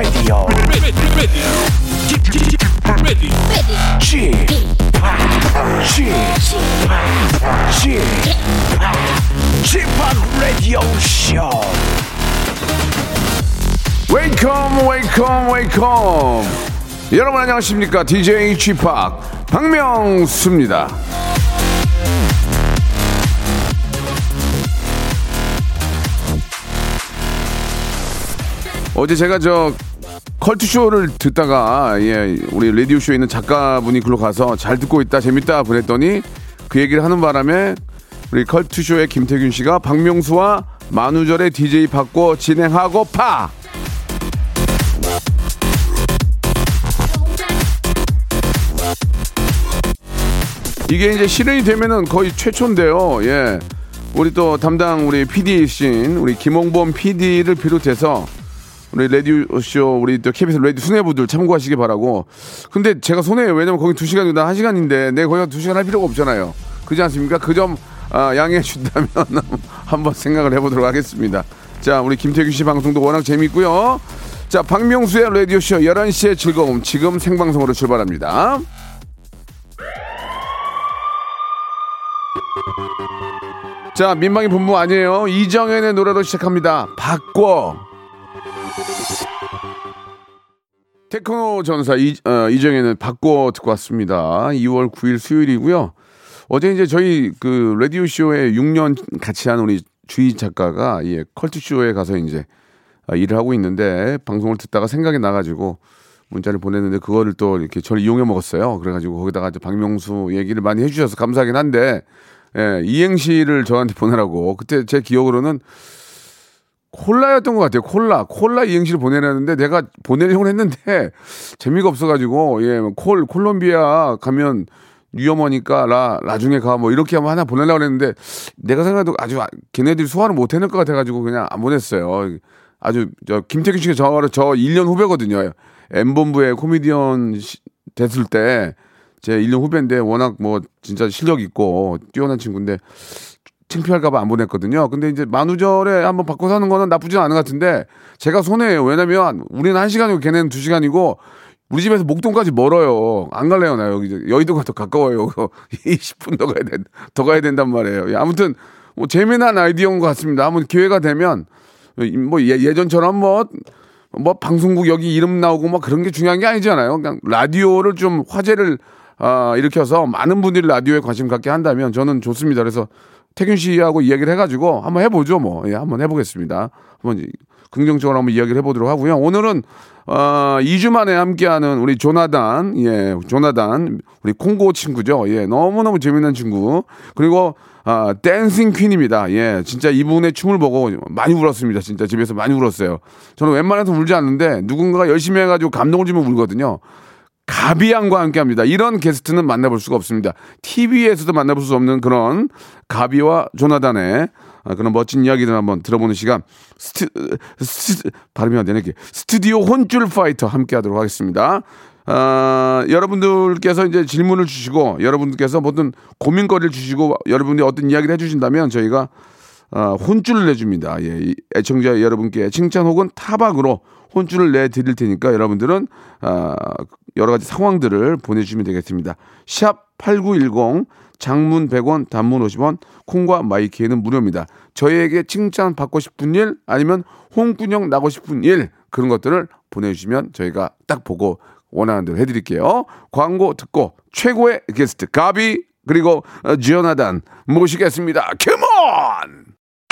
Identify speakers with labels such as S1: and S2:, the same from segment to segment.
S1: Radio.
S2: ready, ready, ready,
S1: g g g p Radio Show.
S3: 웨이컴 웨이컴 웨이컴 여러분 안녕하십니까 DJ g p 박명수입니다 어제 제가 저 컬투쇼를 듣다가 예 우리 라디오 쇼에 있는 작가분이 글로 가서 잘 듣고 있다 재밌다 그랬더니 그 얘기를 하는 바람에 우리 컬투쇼의 김태균 씨가 박명수와 만우절의 DJ 바꿔 진행하고 파 이게 이제 실현이 되면은 거의 최초인데요. 예. 우리 또 담당 우리 PD이신 우리 김홍범 PD를 비롯해서 우리 라디오쇼 우리 또 KBS 라디오 수뇌부들 참고하시기 바라고. 근데 제가 손해요. 왜냐면 거기 두 시간이다 한 시간인데 내가 거기 두 시간 할 필요가 없잖아요. 그렇지 않습니까? 그점 아, 양해해 준다면 한번 생각을 해보도록 하겠습니다. 자, 우리 김태규 씨 방송도 워낙 재밌고요. 자, 박명수의 라디오쇼 11시의 즐거움 지금 생방송으로 출발합니다. 자, 민망이 분부 아니에요. 이정현의 노래로 시작합니다. 바꿔. 테크노 전사 이, 어, 이정현은 바꿔 듣고 왔습니다. 2월 9일 수요일이고요. 어제 이제 저희 그 라디오 쇼에 6년 같이 한 우리 주희 작가가 예, 컬투 쇼에 가서 이제 아, 일을 하고 있는데 방송을 듣다가 생각이 나가지고 문자를 보냈는데 그거를 또 이렇게 저를 이용해 먹었어요. 그래가지고 거기다가 이제 박명수 얘기를 많이 해주셔서 감사하긴 한데 예, 이행시를 저한테 보내라고 그때 제 기억으로는 콜라였던 것 같아요. 콜라. 콜라 이행시를 보내라는데 내가 보내려고 했는데 재미가 없어가지고, 예, 콜, 콜롬비아 가면 위험하니까 라, 나중에 가. 뭐 이렇게 한번 하나 보내려고 했는데 내가 생각해도 아주 아- 걔네들이 소화를 못 해낼 것 같아가지고 그냥 안 보냈어요. 아주 저 김태균 씨가 저, 저 1년 후배거든요. M본부의 코미디언 시- 됐을 때 제 1년 후배인데 워낙 뭐 진짜 실력 있고 뛰어난 친구인데 창피할까봐 안 보냈거든요. 근데 이제 만우절에 한번 바꿔서 하는 거는 나쁘지 않은 것 같은데 제가 손해예요. 왜냐면 우리는 한 시간이고 걔네는 두 시간이고 우리 집에서 목동까지 멀어요. 안 갈래요, 나 여기 여의도가 더 가까워요. 20분 더 가야 된, 더 가야 된단 말이에요. 예, 아무튼 뭐 재미난 아이디어인 것 같습니다. 한번 기회가 되면 뭐 예, 예전처럼 뭐뭐 방송국 여기 이름 나오고 뭐 그런 게 중요한 게 아니잖아요. 그냥 라디오를 좀 화제를 아, 일으켜서 많은 분들이 라디오에 관심 갖게 한다면 저는 좋습니다. 그래서 태균 씨하고 이야기를 해가지고 한번 해보죠. 뭐, 예, 한번 해보겠습니다. 한번 긍정적으로 한번 이야기를 해보도록 하고요. 오늘은 어, 2주 만에 함께하는 우리 조나단, 예, 조나단, 우리 콩고 친구죠. 예, 너무너무 재밌는 친구. 그리고 아, 댄싱 퀸입니다. 예, 진짜 이분의 춤을 보고 많이 울었습니다. 진짜 집에서 많이 울었어요. 저는 웬만해서 울지 않는데 누군가가 열심히 해가지고 감동을 주면 울거든요. 가비양과 함께 합니다. 이런 게스트는 만나볼 수가 없습니다. TV에서도 만나볼 수 없는 그런 가비와 조나단의 아, 그런 멋진 이야기들 한번 들어보는 시간. 스튜, 스, 발음이 안 되네. 스튜디오 혼쭐 파이터 함께 하도록 하겠습니다. 아, 여러분들께서 이제 질문을 주시고 여러분들께서 모든 고민거리를 주시고 여러분들이 어떤 이야기를 해주신다면 저희가 아, 혼쭐을 내줍니다. 예, 이 애청자 여러분께 칭찬 혹은 타박으로 혼쭐을 내 드릴 테니까 여러분들은 아, 여러 가지 상황들을 보내주시면 되겠습니다. 샵 8910 장문 100원 단문 50원 콩과 마이키에는 무료입니다. 저희에게 칭찬 받고 싶은 일 아니면 홍군형 나고 싶은 일 그런 것들을 보내주시면 저희가 딱 보고 원하는 대로 해드릴게요. 광고 듣고 최고의 게스트 가비 그리고 어, 지어나단 모시겠습니다. 컴온!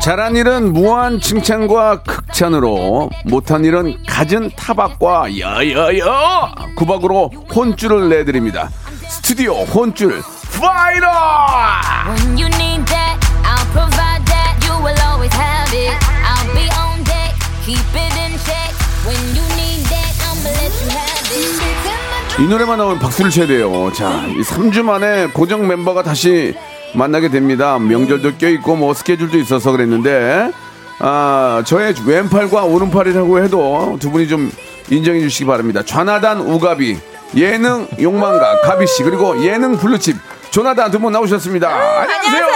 S3: 잘한 일은 무한 칭찬과 극찬으로 못한 일은 갖은 타박과 여여여 구박으로 혼쭐을 내드립니다. 스튜디오 혼쭐 파이터!
S4: When you need that, I'll provide that. You will always have it. I'll be on deck, keep it in check. When you need that, I'ma let you have it.
S3: 이 노래만 나오면 박수를 쳐야 돼요. 자, 이 3주 만에 고정 멤버가 다시 만나게 됩니다. 명절도 껴있고 뭐 스케줄도 있어서 그랬는데 아, 저의 왼팔과 오른팔이라고 해도 두 분이 좀 인정해 주시기 바랍니다. 좌나단 우가비, 예능 욕망가 가비 씨 그리고 예능 블루칩 조나단 두 분 나오셨습니다. 안녕하세요.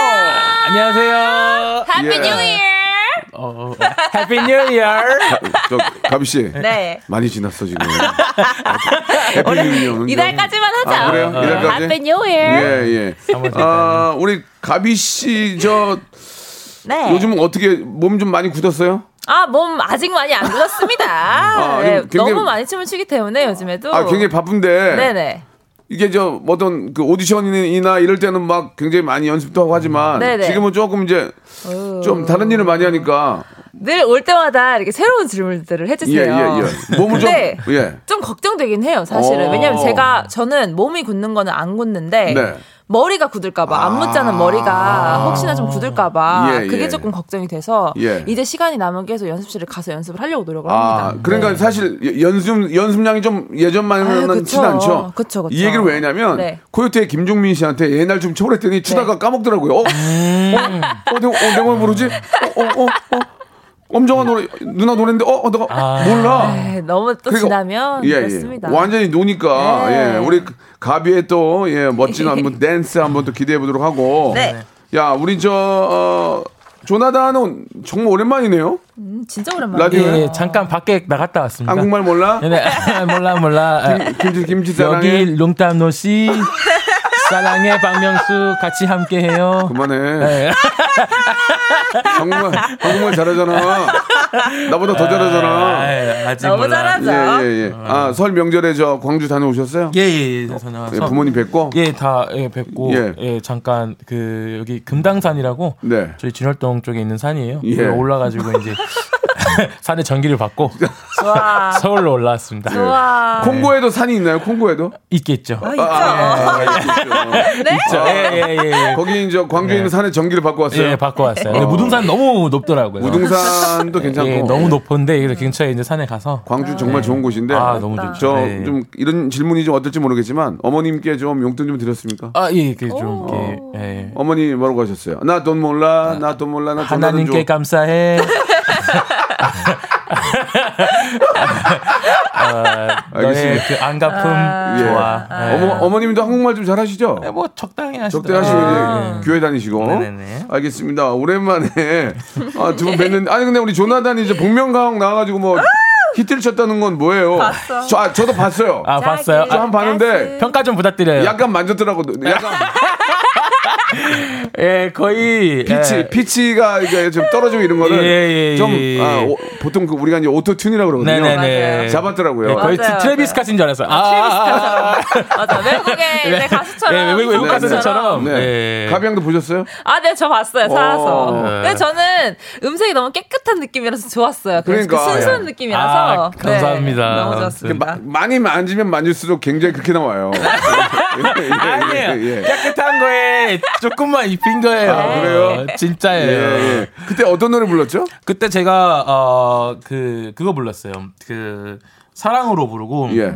S2: 안녕하세요.
S4: Happy
S3: 예.
S4: New Year!
S2: 어, Happy New Year.
S3: 저 가비 씨
S5: 네.
S3: 많이 지났어 지금. 해피 뉴 이어는
S5: 이달까지만 하자.
S3: 아, 그래요? 이달까지?
S5: Happy New Year.
S3: 예, 예. 아, 우리 가비 씨, 저,
S5: 네.
S3: 요즘 어떻게, 몸 좀 많이 굳었어요?
S5: 아, 몸 아직 많이 안 굳었습니다.
S3: 아,
S5: 네,
S3: 굉장히-
S5: 너무 많이 춤을 추기 때문에 요즘에도.
S3: 아, 굉장히 바쁜데.
S5: 네네.
S3: 이게 저, 어떤 그 오디션이나 이럴 때는 막 굉장히 많이 연습도 하고 하지만.
S5: 네네.
S3: 지금은 조금 이제, 좀 다른 일을 많이 하니까.
S5: 늘 올 때마다 이렇게 새로운 질문들을
S3: 예,
S5: 해주세요.
S3: 예, 예. 몸을 좀, 예.
S5: 좀 걱정되긴 해요, 사실은.
S3: 어.
S5: 왜냐면 제가, 저는 몸이 굳는 거는 안 굳는데,
S3: 네.
S5: 머리가 굳을까봐, 안 묻자는 머리가 혹시나 좀 굳을까봐,
S3: 아. 예,
S5: 그게
S3: 예.
S5: 조금 걱정이 돼서,
S3: 예.
S5: 이제 시간이 남은 게 해서 연습실에 가서 연습을 하려고 노력을
S3: 아,
S5: 합니다.
S3: 그러니까
S5: 네.
S3: 사실 연습, 연습량이 좀 예전만은. 친 않죠?
S5: 그쵸, 그쵸.
S3: 이 얘기를 왜 했냐면,
S5: 네.
S3: 코요태의 김종민 씨한테 옛날 좀 쳐버렸더니 추다가 까먹더라고요. 어? 어? 어? 내가, 어, 내가 뭘 모르지? 어? 어? 어? 어? 엄정한 노래, 누나 노래인데, 어? 어 내가 몰라.
S5: 네, 너무 또
S3: 그러니까-
S5: 지나면
S3: 예, 예.
S5: 그렇습니다.
S3: 완전히 노니까,
S5: 네.
S3: 예. 우리 가비의 또, 예, 멋진 한번 댄스 한번 또 기대해 보도록 하고.
S5: 네.
S3: 야, 우리 저, 어, 조나단은 정말 오랜만이네요.
S5: 음, 진짜 오랜만에.
S3: 라디오.
S2: 예, 잠깐 밖에 나갔다 왔습니다.
S3: 한국말 몰라?
S2: 네, 네. 몰라 몰라.
S3: 김, 김치, 김치 사랑해.
S2: 여기 롱담노 씨 사랑해 박명수 같이 함께해요.
S3: 그만해.
S2: 네.
S3: 한국말, 한국말 잘하잖아. 나보다 더 잘하잖아.
S2: 아, 아직
S5: 너무
S2: 몰라.
S5: 잘하죠.
S3: 예, 예, 예. 아, 설 명절에 저 광주 다녀오셨어요?
S2: 예, 예, 예. 다녀와서.
S3: 예, 부모님 뵙고?
S2: 예, 다 예, 뵙고
S3: 예.
S2: 예. 잠깐 그 여기 금당산이라고
S3: 네.
S2: 저희 진월동 쪽에 있는 산이에요.
S3: 예.
S2: 올라가지고 이제 산에 전기를 받고. 서울로 올라왔습니다.
S5: 좋아.
S3: 콩고에도 산이 있나요? 콩고에도?
S2: 있겠죠.
S5: 아, 있죠.
S3: 아, 네?
S2: 있죠. 예, 예, 예, 예.
S3: 거기 이제 광주에 있는 산에 전기를 받고 왔어요.
S2: 예, 받고 왔어요. 근데 무등산 너무 높더라고요.
S3: 무등산도 괜찮고.
S2: 예, 너무 높은데 그래서 근처에 이제 산에 가서
S3: 광주 정말 좋은 곳인데.
S2: 아, 너무 좋죠.
S3: 저
S2: 네.
S3: 좀 이런 질문이 좀 어떨지 모르겠지만 어머님께 좀 용돈 좀 드렸습니까?
S2: 아, 예, 그좀 이렇게 예.
S3: 어머니 뭐라고 하셨어요? 나 돈 몰라, 나 돈 몰라, 나돈
S2: 하나님께
S3: 줘.
S2: 감사해. 아, 너의
S3: 알겠습니다.
S2: 그 안갚음
S3: 예.
S2: 좋아. 예.
S3: 어머, 어머님도 한국말 좀 잘하시죠?
S2: 네, 뭐 적당히 하시죠.
S3: 적대 하시고 이제 교회 다니시고.
S2: 네네네.
S3: 알겠습니다. 오랜만에 아, 두분 뵀는데 아니 근데 우리 조나단이 이제 복면가왕 나와가지고 뭐 히트를 쳤다는 건 뭐예요? 봤어. 저, 아, 저도 봤어요.
S2: 아 봤어요.
S3: 저
S2: 아,
S3: 한번 봤는데
S2: 평가 좀 부탁드려요.
S3: 약간 만졌더라고. 약간
S2: 예, 거의
S3: 피치,
S2: 예.
S3: 피치가 이게 좀 떨어지고 이런 거를
S2: 예, 예, 예,
S3: 좀
S2: 예.
S3: 아, 오- 보통 그 우리가 이제 Auto-Tune이라고 그러거든요.
S2: 네네네.
S3: 잡았더라고요.
S2: 예, 거의
S5: 맞아요,
S2: 트래비스 스캇인 줄 알았어요. 아,
S5: 맞아. 외국의 이제 가수처럼.
S2: 예, 외국 외국
S3: 네,
S2: 가수들처럼.
S3: 네.
S2: 예.
S3: 가비양도 보셨어요?
S5: 아, 네, 저 봤어요. 살아서.
S3: 어.
S5: 근데 저는 음색이 너무 깨끗한 느낌이라서 좋았어요.
S3: 그러니까.
S5: 그 순수한
S2: 아,
S5: 느낌이라서. 네,
S2: 감사합니다.
S5: 너무 좋았습니다.
S3: 마- 많이 만지면 만질수록 굉장히 그렇게 나와요. 예, 예,
S2: 아니에요.
S3: 예, 예.
S2: 깨끗한 거에 조금만 입힌 거예요.
S3: 아, 그래요?
S2: 진짜예요.
S3: 예, 예. 그때 어떤 노래 불렀죠?
S2: 그때 제가 어 그 그거 불렀어요. 그 사랑으로 부르고
S3: 예.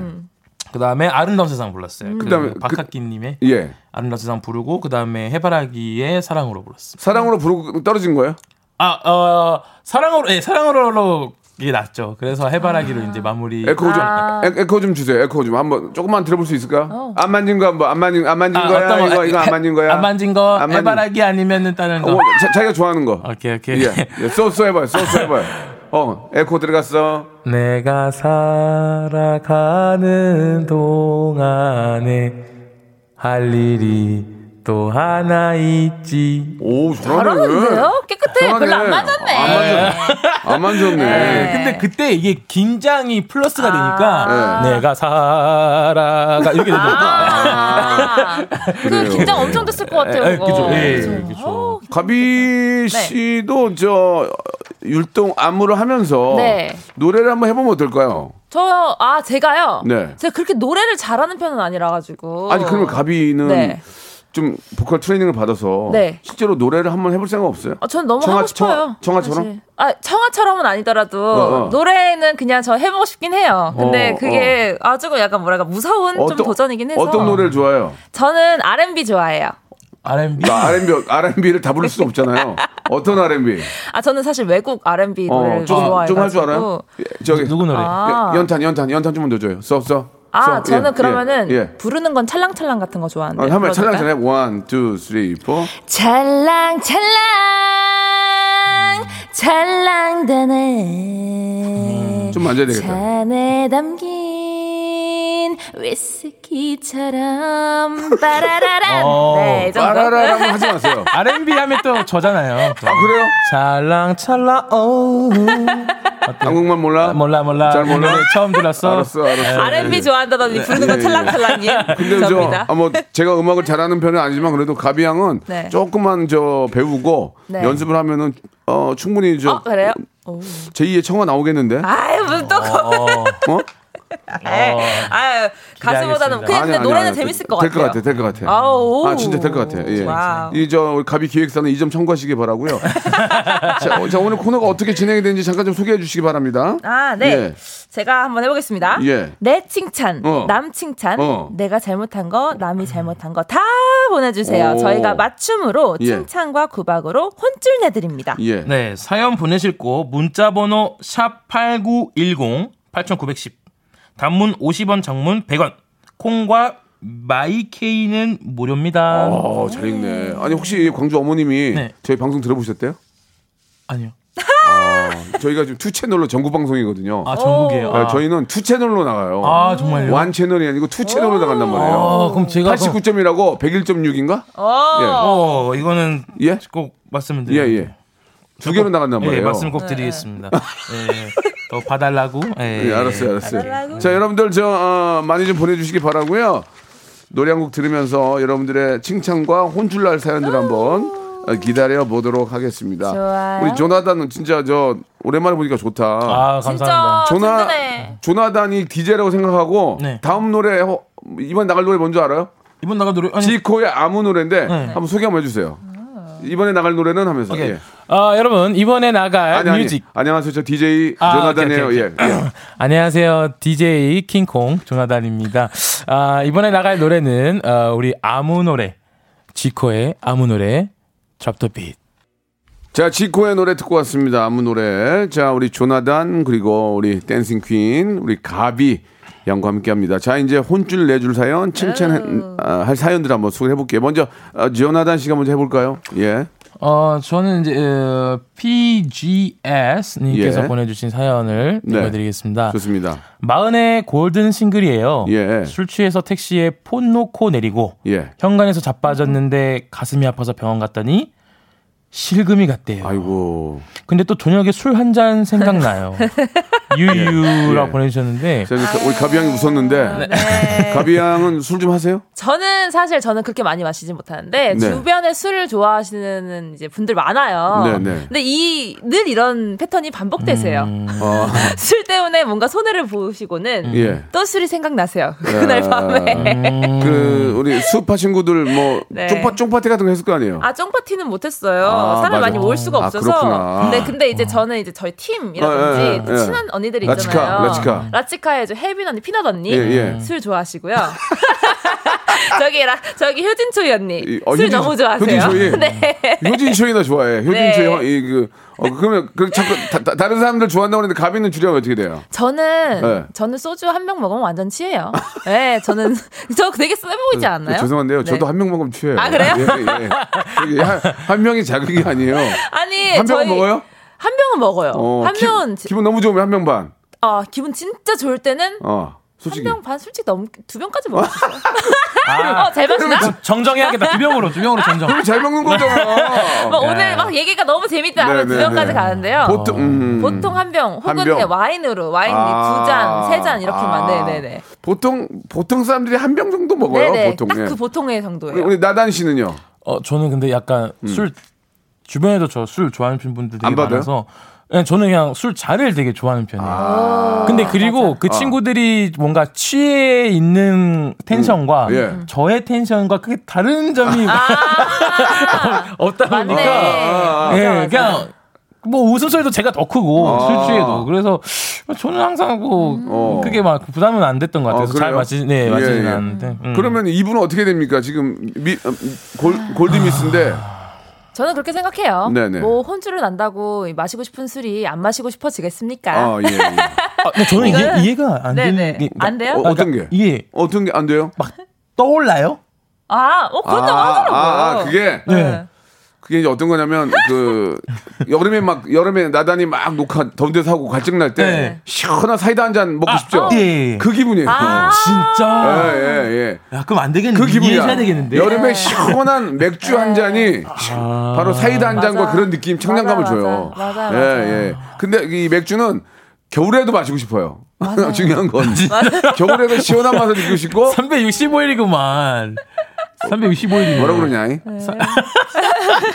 S2: 그 다음에 아름다운 세상 불렀어요. 그
S3: 그다음에 그-
S2: 박학기님의
S3: 예.
S2: 아름다운 세상 부르고 그 다음에 해바라기의 사랑으로 불렀습니다.
S3: 사랑으로 부르고 떨어진 거예요?
S2: 아 어 사랑으로 예 사랑으로로 이게 낫죠. 그래서 해바라기로 이제 마무리.
S3: 에코 좀
S5: 아.
S3: 에, 에코 좀 주세요. 에코 좀 한번 조금만 들어볼 수 있을까? 안 만진 거 한번 안 만진 안 만진
S2: 아,
S3: 거야?
S2: 어떤 거?
S3: 이거 이거 안
S2: 해-
S3: 만진 거야?
S2: 안 만진 거
S3: 안 만진-
S2: 해바라기 아니면은 다른 거.
S3: 어, 자, 자기가 좋아하는 거.
S2: 오케이 오케이.
S3: 예. 예. 소스 해봐요. 소스 해봐요. 어, 에코 들어갔어.
S2: 내가 살아가는 동안에 할 일이 또 하나 있지.
S3: 오, 잘하네.
S5: 잘하는데요? 깨끗해. 별로 안 맞았네.
S3: 안 만졌, 안 만졌네.
S5: 네.
S2: 근데 그때 이게 긴장이 플러스가 되니까
S5: 아.
S2: 내가 살아가 이렇게 되는 거야.
S5: 아, 그. 긴장 엄청 됐을 것 같아요.
S2: 예,
S5: 그거.
S2: 그죠. 예,
S5: 그죠.
S2: 그죠.
S5: 어,
S3: 가비 씨도 저 율동 안무를 하면서
S5: 네.
S3: 노래를 한번 해보면 어떨까요?
S5: 저, 아, 제가요?
S3: 네.
S5: 제가 그렇게 노래를 잘하는 편은 아니라 가지고.
S3: 아니 그러면 가비는
S5: 네.
S3: 좀 보컬 트레이닝을 받아서
S5: 네.
S3: 실제로 노래를 한번 해볼 생각 없어요?
S5: 어, 전 너무
S3: 청아-
S5: 하고 싶어요.
S3: 청아- 청아처럼?
S5: 사실. 아, 청아처럼은 아니더라도
S3: 어, 어.
S5: 노래는 그냥 저 해보고 싶긴 해요. 근데
S3: 어,
S5: 그게 아주 약간 뭐랄까 무서운 좀 도전이긴 해서.
S3: 어떤 노래를 좋아해요?
S5: 저는 R&B 좋아해요.
S2: R&B.
S3: 나 R&B R&B를 다 부를 수 없잖아요. 어떤 R&B?
S5: 아 저는 사실 외국 R&B 노래를
S3: 어, 좀
S5: 좋아해가지고.
S3: 좀할 줄 알아요? 예, 저기
S2: 누구 노래?
S5: 아.
S3: 연- 연탄 연탄 연탄 좀만 더 줘요. 써 써.
S5: 아
S3: 써.
S5: 저는
S3: 예,
S5: 그러면은
S3: 예, 예.
S5: 부르는 건 찰랑찰랑 같은 거 좋아하는데.
S3: 어, 한번 찰랑
S5: 불러줄까요?
S3: 찰랑 one, two, three, four.
S5: 찰랑찰랑 찰랑대네
S3: 좀 만져야 되겠다.
S5: 잔에 담긴 위스키처럼 빠라라라
S2: 어,
S5: 네.
S3: 빠라라라고 하지 마세요.
S2: R&B 하면 또 저잖아요. 또.
S3: 아 그래요?
S2: 찰랑찰랑 오.
S3: 한국만 몰라?
S2: 몰라 몰라.
S3: 잘 몰라?
S2: 이 노래 처음 들었어.
S3: 알았어, 알았어.
S5: R&B 좋아한다더니 부르는 건
S3: 예, 예.
S5: 찰랑찰랑이
S3: 근데 저. 아, 뭐, 제가 음악을 잘하는 편은 아니지만 그래도 가비 양은
S5: 네.
S3: 조금만 저 배우고
S5: 네.
S3: 연습을 하면은 어, 충분히 저
S5: 어 그래요? 오.
S3: 제2의 청아 나오겠는데?
S5: 아유 무슨 또
S2: 어.
S3: 어?
S5: 아유, 아유 가수보다는
S2: 기대하겠습니다.
S5: 그냥 근데
S3: 아니, 아니,
S5: 노래는
S3: 아니,
S5: 재밌을
S3: 것될
S5: 같아요.
S3: 것 같아, 될 것 같아.
S5: 아우.
S3: 아, 진짜 될 것 같아. 예.
S5: 와우.
S3: 이저 우리 가비 기획사는 이 점 참고하시기 바라고요. 자, 어, 자, 오늘 코너가 어떻게 진행이 되는지 잠깐 좀 소개해 주시기 바랍니다.
S5: 아, 네.
S3: 예.
S5: 제가 한번 해보겠습니다.
S3: 예.
S5: 내 칭찬,
S3: 어.
S5: 남 칭찬,
S3: 어.
S5: 내가 잘못한 거, 남이 잘못한 거 다 보내주세요.
S3: 오.
S5: 저희가 맞춤으로
S3: 예.
S5: 칭찬과 구박으로 혼쭐 내드립니다.
S3: 예.
S2: 네, 사연 보내실 곳 문자 번호 샵 8910 8910 단문 50원, 장문 100원. 콩과 마이케이는 무료입니다.
S3: 어, 잘 읽네. 아니 혹시 광주 어머님이
S2: 네.
S3: 저희 방송 들어보셨대요?
S2: 아니요.
S3: 아, 저희가 지금 two 채널로 전국 방송이거든요.
S2: 아, 전국이에요.
S3: 아,
S2: 아,
S3: 저희는 two 채널로 나가요.
S2: 아, 정말요?
S3: one 채널이 아니고 two 채널로 나간단 말이에요.
S2: 아, 그럼 제가 그럼-
S3: 89점이라고 101.6인가?
S2: 어, 이거는
S3: 예?
S2: 꼭 말씀을
S3: 예,
S2: 드려요.
S3: 예. 두 개로 나간단
S2: 예,
S3: 말이에요.
S2: 말씀 꼭 드리겠습니다. 예, 더 봐달라고. 예,
S3: 예, 알았어요, 알았어요.
S5: 봐달라고.
S3: 자, 여러분들 저 어, 많이 좀 보내주시기 바라고요. 노래 한 곡 들으면서 여러분들의 칭찬과 혼쭐날 사연들 한번 어, 기다려 보도록 하겠습니다.
S5: 좋아요.
S3: 우리 조나단은 진짜 저 오랜만에 보니까 좋다.
S2: 아, 감사합니다.
S3: 조나
S5: 든든해.
S3: 조나단이 DJ라고 생각하고
S2: 네.
S3: 다음 노래 어, 이번 나갈 노래 뭔지 알아요?
S2: 이번 나가 노래 아니,
S3: 지코의 아무 노래인데
S2: 네.
S3: 한번 소개 한번 해주세요. 이번에 나갈 노래는 하면서
S2: 오케이.
S3: 예.
S2: 아, 여러분 이번에 나갈
S3: 아니, 아니,
S2: music
S3: 안녕하세요 저 DJ
S2: 아,
S3: 조나단이에요.
S2: 오케이,
S3: 예,
S2: 오케이,
S3: 예.
S2: 안녕하세요. DJ 킹콩 조나단입니다. 아, 이번에 나갈 노래는 어, 우리 아무 노래 지코의 아무 노래 Drop the beat.
S3: 자, 지코의 노래 듣고 왔습니다. 아무 노래. 자, 우리 조나단, 그리고 우리 dancing queen, 우리 가비 양과 함께 합니다. 자, 이제 혼줄 내줄 사연, 칭찬할 사연들 한번 소개해 볼게요. 먼저, 어, 조나단 씨가 먼저 해볼까요? 예.
S2: 어, 저는 이제 어, PGS 님께서
S3: 예.
S2: 보내주신 사연을
S3: 네.
S2: 읽어드리겠습니다.
S3: 좋습니다.
S2: 마흔의 골든 싱글이에요.
S3: 예.
S2: 술 취해서 택시에 폰 놓고 내리고
S3: 예.
S2: 현관에서 자빠졌는데 가슴이 아파서 병원 갔더니 실금이 갔대요.
S3: 아이고.
S2: 근데 또 저녁에 술 한 잔 생각나요. 유유라고
S3: 예.
S2: 보내주셨는데
S3: 자, 우리 가비 양이 웃었는데,
S5: 네.
S3: 가비 양은 술 좀 하세요?
S5: 저는 사실 저는 그렇게 많이 마시진 못하는데
S3: 네.
S5: 주변에 술을 좋아하시는 이제 분들 많아요.
S3: 네, 네.
S5: 근데 이 늘 이런 패턴이 반복되세요.
S2: 음.
S3: 어,
S5: 술 때문에 뭔가 손해를 보시고는
S3: 예.
S5: 또 술이 생각나세요. 그날 밤에.
S2: 음.
S3: 그, 우리 수파 친구들 뭐,
S5: 네.
S3: 쪽파, 쪽파티 같은 거 했을 거 아니에요?
S5: 아, 쫑파티는 못했어요.
S3: 아,
S5: 사람
S3: 맞아.
S5: 많이 모일 수가
S3: 아,
S5: 없어서. 근데, 근데 이제 저는 이제 저희 팀이라든지
S3: 어, 예, 예, 예.
S5: 친한 언니들이
S3: 라치카,
S5: 있잖아요.
S3: 라치카.
S5: 라치카의 저 혜빈 언니, 피넛 언니.
S3: 예, 예.
S5: 술 좋아하시고요. 저기, 라, 저기 효진 초이 언니.
S3: 이- 어,
S5: 술
S3: 효진-
S5: 너무 좋아하세요.
S3: 효진 초이?
S5: 네.
S3: 효진 쇼이나 좋아해. 효진
S5: 네.
S3: 쇼이, 이, 그, 어, 그러면, 그, 자꾸, 다, 다, 른 사람들 좋아한다고 그러는데 가비는 주량이 어떻게 돼요?
S5: 저는
S3: 네.
S5: 저는 소주 한 병 먹으면 완전 취해요. 네, 저는 저 되게 쎄 보이지 않나요?
S3: 어, 죄송한데요.
S5: 네.
S3: 저도 한 병 먹으면 취해요.
S5: 아, 그래요?
S3: 예, 예. 저기 한, 한 명이 자극이 아니에요.
S5: 아니
S3: 한 병은
S5: 저희-
S3: 먹어요?
S5: 한 병은 먹어요.
S3: 어,
S5: 한
S3: 기,
S5: 병은 지-
S3: 기분 너무 좋으면 한 병 반.
S5: 아 기분 진짜 좋을 때는
S3: 어,
S5: 한
S3: 솔직히.
S5: 병반 솔직히 너무 두 병까지 먹을 수 있어요. 어, 잘 마시나?
S2: 정정해야겠다. 두 병으로 두 병으로 정정.
S3: 그럼 잘 먹는 거잖아.
S5: 뭐 오늘 막 얘기가 너무 재밌다 하면
S3: 네,
S5: 두
S3: 네,
S5: 병까지
S3: 네.
S5: 가는데요.
S3: 보통, 음,
S5: 보통 한 병 혹은
S3: 한 병.
S5: 와인으로 와인
S3: 아.
S5: 두 잔, 세 잔 이렇게만.
S3: 아.
S5: 네네네.
S3: 보통, 보통 사람들이 한 병 정도 먹어요.
S5: 네네.
S3: 보통.
S5: 딱
S3: 예.
S5: 그 보통의 정도예요.
S3: 우리 나단 씨는요?
S2: 어, 저는 근데 약간 술 주변에도 저 술 좋아하는 분들이
S3: 안 받아요?
S2: 많아서 그냥 저는 그냥 술 자를 되게 좋아하는 편이에요.
S3: 아.
S2: 근데 그리고 그 친구들이 뭔가 취해 있는 텐션과
S3: 음. 예.
S2: 저의 텐션과 크게 다른 점이 없다 보니까
S5: 맞네.
S3: 아,
S2: 예,
S5: 맞아, 맞아.
S2: 그냥 뭐 웃음소리도 제가 더 크고
S3: 아.
S2: 술 취해도 그래서 저는 항상 뭐
S3: 어.
S2: 크게 막 부담은 안 됐던 것 같아서
S3: 아,
S2: 잘? 마시 네
S3: 예,
S2: 마시진
S3: 예.
S2: 않는데 음.
S3: 그러면 이분은 어떻게 됩니까? 지금 미, 어, 골, 골드미스인데
S5: 저는 그렇게 생각해요.
S3: 네네.
S5: 뭐 혼쭐을 난다고 마시고 싶은 술이 안 마시고 싶어지겠습니까?
S3: 아, 예, 예.
S2: 아, 근데 저는
S5: 이거는-
S2: 이해가 안 되는.
S5: 게안 돼요?
S3: 어, 어떤 게?
S2: 이게
S3: 어떤 게 안 돼요?
S2: 막 떠올라요?
S5: 아, 어, 그렇다고 하더라고요.
S3: 아, 아, 그게
S5: 네.
S3: 그게 이제 어떤 거냐면 그 여름에 막 여름에 나단이 막 녹화 더운 데서 하고 갈증 날때
S2: 네.
S3: 시원한 사이다 한 잔 먹고 싶죠.
S2: 예.
S3: 그 기분이에요.
S5: 아.
S2: 진짜.
S3: 예, 예, 예.
S2: 야, 그럼 안 되겠는데.
S3: 그 기분이야.
S2: 되겠는데.
S3: 여름에 시원한 맥주 한 잔이 바로 사이다 한 잔과
S5: 맞아.
S3: 그런 느낌, 청량감을
S5: 맞아,
S3: 줘요.
S5: 맞아, 맞아,
S3: 예,
S5: 맞아.
S3: 예. 근데 이 맥주는 겨울에도 마시고 싶어요. 중요한 건 겨울에도 시원한 맛을 느끼고 싶고
S2: 365일이구만. 365일이면.
S3: 뭐라 그러냐?
S5: 네.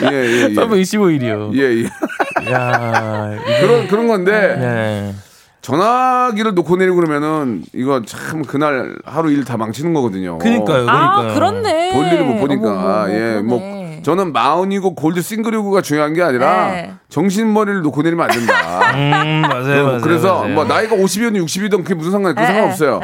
S3: 예, 예, 예.
S2: 365일이요.
S3: 예, 예.
S2: 야, 이게-
S3: 그런 그런 건데
S2: 네.
S3: 전화기를 놓고 내리고 그러면은 이거 참 그날 하루 일 다 망치는 거거든요.
S2: 그니까요, 그러니까요.
S5: 아, 그렇네.
S3: 볼 일을 못 보니까
S5: 어머, 어머, 어머,
S3: 예, 뭐
S5: 그러네.
S3: 저는 마흔이고 골드 싱글이고가 중요한 게 아니라
S5: 네.
S3: 정신머리를 놓고 내리면 안 된다.
S2: 음, 맞아요, 맞아요.
S3: 그래서
S2: 맞아요.
S3: 뭐 나이가 50이든 60이든 그게 무슨 상관 그
S5: 예,
S3: 상관없어요.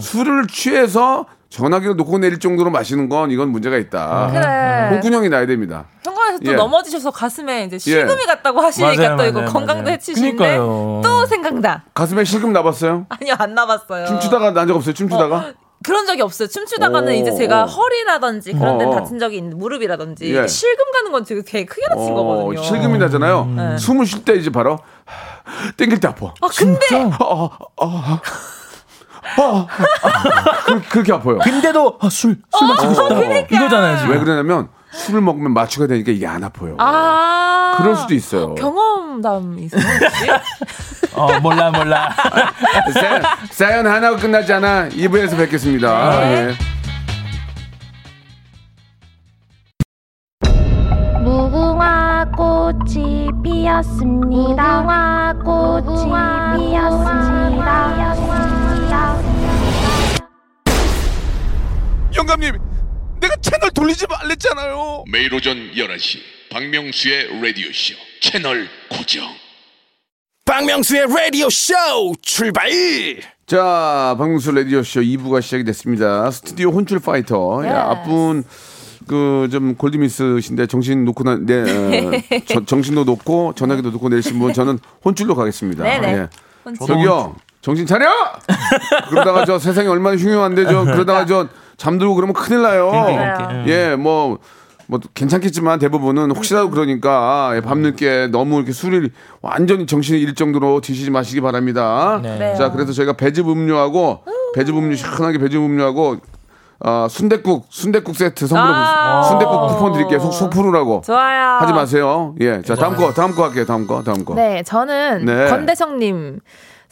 S3: 술을 취해서 전화기를 놓고 내릴 정도로 마시는 건 이건 문제가 있다.
S5: 그래.
S3: 홍군형이 나야 됩니다.
S5: 현관에서 또
S3: 예.
S5: 넘어지셔서 가슴에 이제 실금이 갔다고 하시니까
S2: 맞아요,
S5: 또 이거
S2: 맞아요,
S5: 건강도
S2: 맞아요. 그러니까요.
S5: 또 생각나.
S3: 가슴에 실금 나봤어요?
S5: 아니요 안 나봤어요.
S3: 춤추다가 난 적 없어요? 춤추다가?
S5: 그런 적이 없어요. 춤추다가는
S3: 오,
S5: 이제 제가
S3: 오.
S5: 허리라든지 그런 데
S3: 어, 어.
S5: 다친 적이 있는 무릎이라든지
S3: 예.
S5: 실금 가는 건 되게, 크게 다친 거거든요. 음.
S3: 실금이 나잖아요.
S5: 네.
S3: 숨을 쉴 때 이제 바로 땡길 때 아파.
S5: 아 근데
S3: 그, 그렇게 아파요.
S2: 근데도 아, 술, 술 마시고 싶다. 이거잖아요, 지금.
S3: 왜 그러냐면 술을 먹으면 마취가 되니까 이게 안 아파요.
S5: 아
S3: 그럴 수도 있어요.
S5: 경험담 있어요. 혹시?
S2: 어, 몰라, 몰라.
S3: 사연, 사연 하나가 끝나지 않아 2부에서 뵙겠습니다.
S5: 네.
S3: 예.
S6: 무궁화 꽃이 피었습니다. 무궁화 꽃이 피었습니다.
S1: 영감님, 내가 채널 돌리지 말랬잖아요.
S7: 매일 오전 11시 박명수의 라디오 쇼 채널 고정
S1: 박명수의 라디오 쇼 출발.
S3: 자, 박명수 라디오 쇼 2부가 시작이 됐습니다. street 혼쭐 파이터. 야, 앞분 그좀 골드미스신데 정신 놓고 나, 네, 어, 저- 정신도 놓고 전화기도 놓고 내리신 분 저는 혼쭐로 가겠습니다.
S5: 네네.
S3: 예.
S5: 혼쭐.
S3: 저기요, 정신 차려! 그러다가 저 세상이 얼마나 흉흉한데 저 그러다가 저 잠들고 그러면 큰일 나요.
S2: 그러니까.
S3: 예, 뭐, 뭐, 괜찮겠지만 대부분은 혹시라도 그러니까 예, 밤늦게 너무 이렇게 술을 완전히 정신이 잃을 정도로 드시지 마시기 바랍니다.
S2: 네.
S3: 자, 그래서 저희가 배즙 음료하고 배즙 음료 시원하게 배즙 음료하고 아, 순대국 순대국 세트 선물로
S5: 아.
S3: 순대국 쿠폰 드릴게요. 속, 속 푸르라고.
S5: 좋아요.
S3: 하지 마세요. 예. 자, 다음 거, 다음 거 할게요. 다음 거, 다음 거.
S5: 네, 저는
S3: 네.
S5: 권대성 님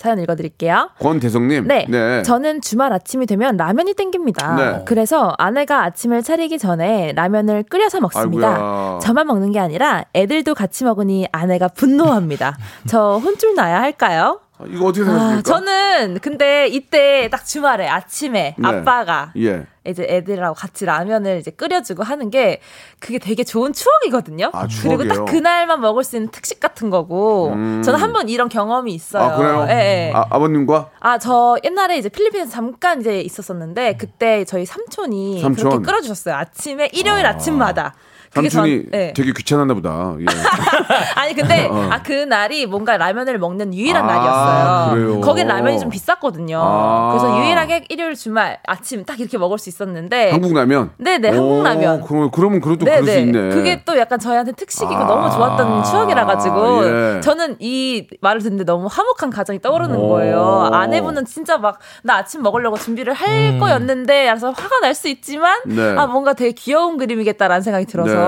S5: 사연 읽어드릴게요.
S3: 권대성님.
S5: 네. 저는 주말 아침이 되면 라면이 땡깁니다.
S3: 네.
S5: 그래서 아내가 아침을 차리기 전에 라면을 끓여서 먹습니다.
S3: 아이고야.
S5: 저만 먹는 게 아니라 애들도 같이 먹으니 아내가 분노합니다. 저 혼쭐 나야 할까요?
S3: 아, 이거 어떻게
S5: 아,
S3: 생각하십니까?
S5: 저는 근데 이때 딱 주말에 아침에
S3: 네.
S5: 아빠가
S3: 예.
S5: 이제 애들하고 같이 라면을 이제 끓여주고 하는 게 그게 되게 좋은 추억이거든요.
S3: 아,
S5: 그리고? 딱 그날만 먹을 수 있는 특식 같은 거고 저는 한 번 이런 경험이 있어요.
S3: 아, 그래요?
S5: 예, 예.
S3: 아, 아버님과?
S5: 아, 저 옛날에 이제 필리핀에서 잠깐 이제 있었었는데 그때 저희 삼촌이
S3: 삼촌.
S5: 그렇게 끓여주셨어요. 아침에 일요일 아. 침마다
S3: 삼촌이
S5: 전- 예.
S3: 되게 귀찮았나 보다. 예.
S5: 아니 근데
S3: 어.
S5: 아 그 날이 뭔가 라면을 먹는 유일한
S3: 아,
S5: 날이었어요.
S3: 그래요?
S5: 거긴 라면이 좀 비쌌거든요.
S3: 아.
S5: 그래서 유일하게 일요일 주말 아침 딱 이렇게 먹을 수 있었는데
S3: 한국 라면?
S5: 네네 한국
S3: 오,
S5: 라면.
S3: 그럼, 그러면 그래도 그럴 수 있네.
S5: 그게 또 약간 저희한테 특식이고
S3: 아.
S5: 너무 좋았던 추억이라 가지고
S3: 예.
S5: 저는 이 말을 듣는데 너무 화목한 가정이 떠오르는
S3: 오.
S5: 거예요. 아내분은 진짜 막 나 아침 먹으려고 준비를 할 거였는데 그래서 화가 날 수 있지만
S3: 네.
S5: 아 뭔가 되게 귀여운 그림이겠다라는 생각이 들어서
S3: 네.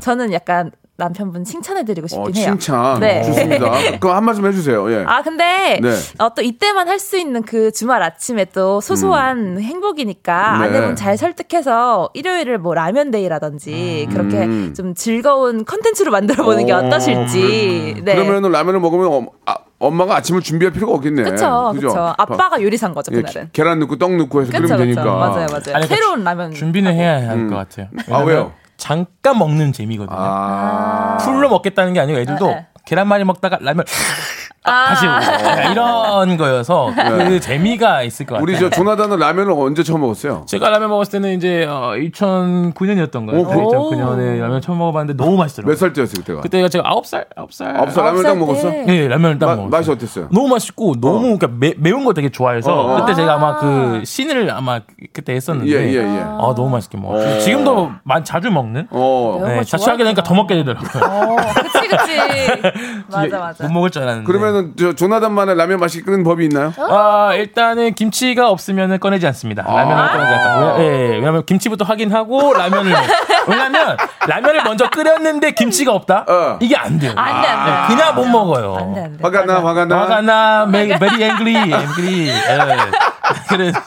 S5: 저는 약간 남편분 칭찬해드리고 싶긴
S3: 어,
S5: 해요.
S3: 칭찬.
S5: 네.
S3: 좋습니다. 그럼 한 말씀 해주세요. 예.
S5: 아 근데
S3: 네.
S5: 어, 또 이때만 할 수 있는 그 주말 아침에 또 소소한 행복이니까
S3: 음. 네.
S5: 아내분 잘 설득해서 일요일을 뭐 라면데이라든지 그렇게
S3: 음.
S5: 좀 즐거운 컨텐츠로 만들어 보는 게
S3: 어,
S5: 어떠실지. 네.
S3: 그러면은 라면을 먹으면 엄, 아, 엄마가 아침을 준비할 필요가 없겠네.
S5: 그쵸, 그쵸. 아빠가 요리사인 거죠,
S3: 예,
S5: 그날은.
S3: 계란 넣고 떡 넣고 해서
S5: 그쵸,
S3: 끓이면
S5: 그쵸.
S3: 되니까.
S5: 맞아요, 맞아요.
S2: 아니, 그러니까
S5: 새로운 라면.
S2: 준비는 해야 할것
S3: 음.
S2: 같아요.
S3: 아, 왜요?
S2: 잠깐 먹는 재미거든요.
S3: 아.
S2: 풀로 먹겠다는 게 아니고 애들도
S5: 네, 네.
S2: 계란말이 먹다가 라면
S5: 아.
S2: 다시 먹어. 이런 거여서 그 재미가 있을 것 같아요.
S3: 네. 우리 저 조나단은 라면을 언제 처음 먹었어요?
S2: 제가 라면 먹었을 때는 이제 어, 2009년이었던 거예요.
S3: 오, 그래요?
S2: 2009년에 라면 처음 먹어봤는데 너무 맛있더라고요.
S3: 몇 살 때였어요 그때가?
S2: 그때가 제가 9살? 9살?
S3: 아홉 살 라면 딱 먹었어?
S5: 때.
S2: 예, 라면을 딱
S3: 마-
S2: 먹었어요.
S3: 맛이 어땠어요?
S2: 너무 맛있고 너무 그러니까 매, 매운 거 되게 좋아해서
S3: 어, 어.
S2: 그때 제가 아마 그 신을 아마 그때 했었는데
S3: 예, 예, 예.
S2: 아 너무 맛있게 먹었어요. 지금도 많이 자주 먹는.
S3: 어.
S2: 네,
S5: 거
S2: 자취하게 되니까 더 먹게 되더라고요.
S5: 어, 그치, 그치. 맞아, 맞아.
S2: 못 먹을 줄 알았는데.
S3: 그러면은 저 조나단만의 라면 맛있게 끓는 법이 있나요?
S2: 아, 일단은 김치가 없으면 꺼내지 않습니다. 라면을 꺼내지 않다. 왜, 예, 왜냐면 김치부터 확인하고 라면을 먹- 왜냐면 라면을 먼저 끓였는데 김치가 없다.
S3: 어.
S2: 이게 안 돼요.
S5: 안 돼, 안 돼.
S2: 네, 그냥 못 먹어요.
S5: 안 돼, 안 돼.
S3: 화가 나, 화가 나.
S2: 화가 나, 메- very angry, angry. 예. 그래서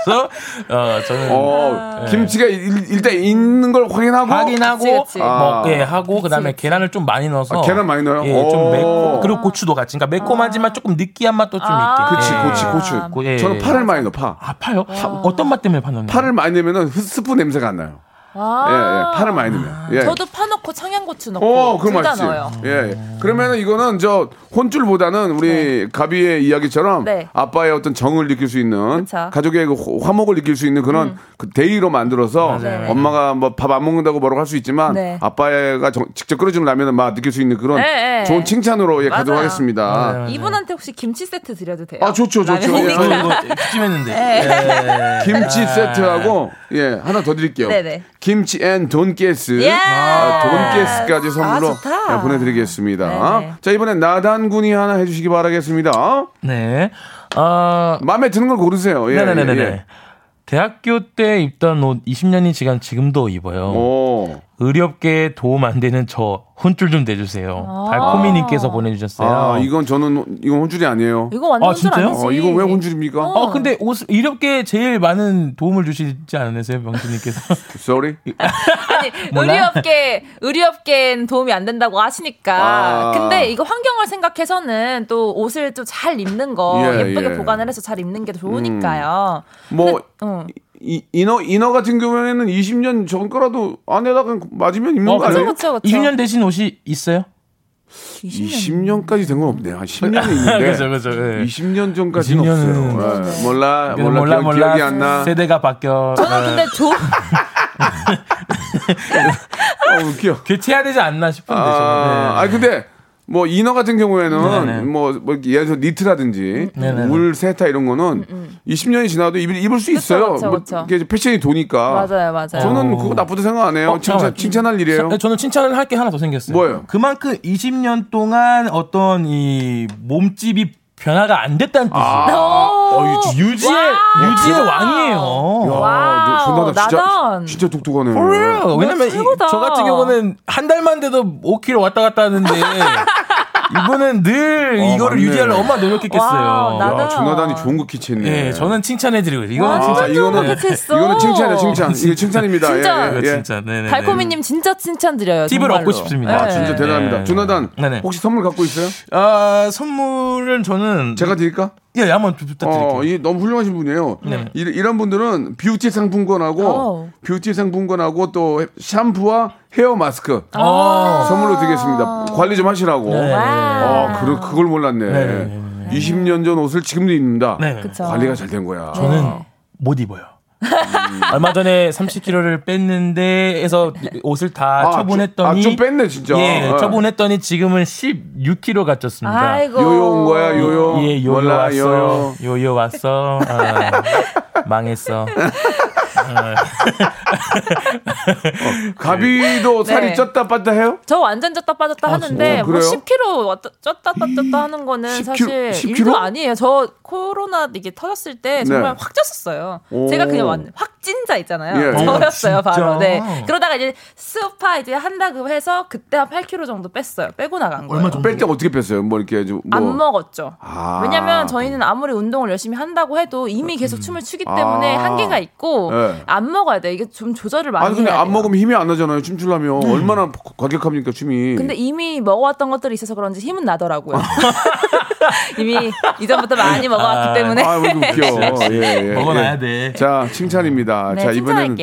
S2: 어 저는
S3: 어, 김치가 일, 일단 있는 걸 확인하고.
S2: 확인하고
S5: 그치, 그치.
S2: 뭐,
S3: 아.
S2: 예, 하고 그다음에 계란을 좀 많이 넣어서
S3: 아, 계란 많이 넣어요?
S2: 예, 좀
S3: 오.
S2: 매콤 그리고 고추도 같이. 그러니까 매콤하지만 조금 느끼한 맛도 좀
S5: 아.
S2: 있게.
S3: 그치,
S2: 예.
S3: 고추.
S2: 고- 예.
S3: 저는 파를 많이 넣어, 파.
S2: 아 파요? 파, 어떤 맛 때문에 파 넣는?
S3: 파를 많이 넣으면 스프 냄새가 안 나요.
S5: 아.
S3: 예, 예. 파를 많이 넣으면. 예.
S5: 저도 파 넣고 청양고추 넣고
S3: 어, 그거 맛있지.
S5: 넣어요.
S3: 예, 예. 그러면은 이거는 저 혼쭐보다는 우리 가비의 이야기처럼
S5: 네.
S3: 아빠의 어떤 정을 느낄 수 있는
S5: 그쵸.
S3: 가족의 그 호- 화목을 느낄 수 있는 그런
S5: 음.
S3: 그 day로 만들어서
S5: 맞아요.
S3: 엄마가 뭐 밥 안 먹는다고 뭐라고 할 수 있지만
S5: 네.
S3: 아빠가 정- 직접 끓여주는 라면은 막 느낄 수 있는 그런
S5: 네, 네.
S3: 좋은 칭찬으로 예, 가도록
S5: 맞아요.
S3: 하겠습니다.
S5: 이분한테 혹시 김치 세트 드려도 돼요?
S3: 아, 좋죠, 좋죠.
S5: 라면이니까.
S3: 예,
S2: 저 이거 찜했는데. 예.
S3: 김치 세트하고 예 하나 더 드릴게요.
S5: 네네.
S3: 김치 and 돈가스,
S5: 예.
S3: 아, 돈가스까지 선물로
S5: 아, 좋다.
S3: 예, 보내드리겠습니다.
S5: 네네.
S3: 자 이번엔 나단 군이 하나 해주시기 바라겠습니다.
S2: 네. 어,
S3: 마음에 드는 걸 고르세요. 예,
S2: 네네네네.
S3: 예, 예.
S2: 대학교 때 입던 옷 20년이 지난 지금도 입어요.
S3: 오.
S2: 의료업계에 도움 안 되는 저 혼줄 좀 내주세요.
S5: 아.
S2: 달코미님께서 보내주셨어요.
S3: 아 이건 저는 이건 혼줄이 아니에요.
S5: 이거 완전
S2: 아, 진짜요?
S5: 줄 아니지.
S3: 어 이거 왜 혼줄입니까?
S2: 어, 근데 옷, 의료업계에 제일 많은 도움을 주시지 않으세요, 명수님께서?
S3: Sorry.
S5: 아니? 의료업계 의료업계엔 도움이 안 된다고 하시니까.
S3: 아.
S5: 근데 이거 환경을 생각해서는 또 옷을 좀잘 입는 거
S3: 예,
S5: 예, 쁘게
S3: 예.
S5: 보관을 해서 잘 입는 게 좋으니까요.
S3: 뭐
S5: 어.
S3: 이, 이너 이너 같은 경우에는 20년 전 거라도 안에다가 맞으면 입는
S2: 어,
S3: 거 아니에요?
S5: 그쵸, 그쵸.
S2: 20년 되신 옷이 있어요?
S5: 20년.
S3: 20년까지 된 건 없네요. 한 10년이 있는데.
S2: 그죠, 그죠. 예.
S3: 20년 전까지는
S2: 20년은
S3: 없어요. 예. 몰라,
S2: 몰라,
S3: 몰라,
S2: 몰라,
S3: 기억,
S2: 몰라.
S3: 기억이 안 나.
S2: 세대가 바뀌어.
S5: 저는
S2: 어,
S5: 근데 조
S3: 어, 웃겨.
S2: 교체해야 되지 않나 싶은데.
S3: 아,
S2: 저는.
S3: 아 근데 뭐 inner 같은 경우에는
S2: 네네.
S3: 뭐, 뭐 예를 들어 니트라든지
S2: 네네네.
S3: 울 세타 이런 거는 20년이 지나도 입을, 입을 수 있어요.
S5: 그쵸,
S3: 뭐
S5: 그쵸.
S3: 이게 패션이 도니까.
S5: 맞아요, 맞아요.
S3: 저는
S2: 어.
S3: 그거 나쁘다 생각 안 해요.
S2: 어,
S3: 칭찬. 칭찬할 일이에요.
S2: 저- 저는 칭찬을 할 게 하나 더 생겼어요.
S3: 뭐예요?
S2: 그만큼 20년 동안 어떤 이 몸집이 변화가 안 됐다는 뜻이에요.
S3: 어, 이
S2: 유지의. 유지의. 왕이에요.
S3: 야,
S5: 와우,
S3: 너 존나 진짜. 진짜 똑똑하네.
S2: For. 왜냐면 이-. 저 같은 경우는 한 달만 돼도 5kg 왔다 갔다 하는데 이분은 늘
S3: 어,
S2: 이거를
S3: 맞네.
S2: 유지하려 얼마나 노력했겠어요.
S5: 와우, 나-
S3: 야, 조나단이 좋은 거 캐치했네.
S2: 예, 저는 칭찬해드리고 이거는
S3: 아,
S2: 진짜
S3: 이거는
S5: 캐치했어.
S3: 이거는 칭찬이야, 칭찬. 이게 칭찬입니다.
S5: 진짜.
S3: 예,
S2: 이거
S3: 예.
S2: 진짜 네네.
S5: 달코미님 진짜 칭찬 드려요.
S2: 팁을
S5: 정말로.
S2: 얻고 싶습니다.
S3: 아, 진짜
S5: 네.
S3: 대단합니다.
S2: 네.
S3: 조나단,
S2: 네네.
S3: 혹시 선물 갖고 있어요?
S2: 아 선물은 저는
S3: 제가 드릴까?
S2: 예 한번 부탁드릴게요.
S3: 어, 이 너무 훌륭하신 분이에요.
S2: 네.
S3: 이, 이런 분들은 뷰티 상품권하고
S5: 어.
S3: 뷰티 상품권하고 또 샴푸와 헤어 마스크
S2: 아.
S3: 선물로 드리겠습니다. 관리 좀 하시라고.
S2: 네.
S3: 어, 그, 그걸 몰랐네.
S2: 네, 네, 네,
S3: 20년 전 옷을 지금도 입는다.
S2: 네.
S5: 그쵸.
S3: 관리가 잘 된 거야.
S2: 저는 못 입어요. 얼마 전에 30kg를 뺐는데 해서 옷을 다
S3: 아,
S2: 처분했더니
S3: 좀- 아, 좀 뺐네, 진짜.
S2: 예,
S3: 어.
S2: 처분했더니 지금은 16kg 갖췄습니다.
S5: 아이고.
S3: 요요 온 거야, 요요.
S2: 예, 요요
S3: 몰라,
S2: 왔어.
S3: 요요.
S2: 요요 왔어. 아, 망했어.
S3: 가비도 살이
S5: 네.
S3: 쪘다 빠졌다 해요?
S5: 저 완전 쪘다 빠졌다 하는데
S3: 진짜?
S5: 뭐
S3: 그래요?
S5: 10kg 왔다, 쪘다 빠졌다 하는 거는
S3: 10kg?
S5: 사실
S3: 10kg?
S5: 일도 아니에요. 저 코로나 이게 터졌을 때 정말
S3: 네.
S5: 확 쪘었어요.
S3: 오.
S5: 제가 그냥 완 확진자 있잖아요.
S3: 예.
S5: 저였어요,
S2: 어,
S5: 바로. 네. 그러다가 이제 스파 이제 한다고 해서 그때 한 8kg 정도 뺐어요. 빼고 나간 거예요.
S3: 뺄때 어떻게 뺐어요? 뭐 이렇게 좀 뭐.
S5: 안 먹었죠.
S3: 아.
S5: 왜냐면 저희는 아무리 운동을 열심히 한다고 해도 이미 계속 춤을 추기 때문에
S3: 아.
S5: 한계가 있고
S3: 네.
S5: 안 먹어야 돼. 이게 좀 조절을 많이
S3: 아니 근데
S5: 해야
S3: 안
S5: 돼요.
S3: 먹으면 힘이 안 나잖아요. 춤추려면 얼마나 과격합니까 춤이.
S5: 근데 이미 먹어왔던 것들이 있어서 그런지 힘은 나더라고요. 이미 이전부터 많이 먹어왔기 때문에.
S3: 아, 왜 웃겨. 예, 예,
S2: 먹어놔야
S3: 예.
S2: 돼.
S3: 자, 칭찬입니다.
S5: 네,
S3: 자, 이번에는.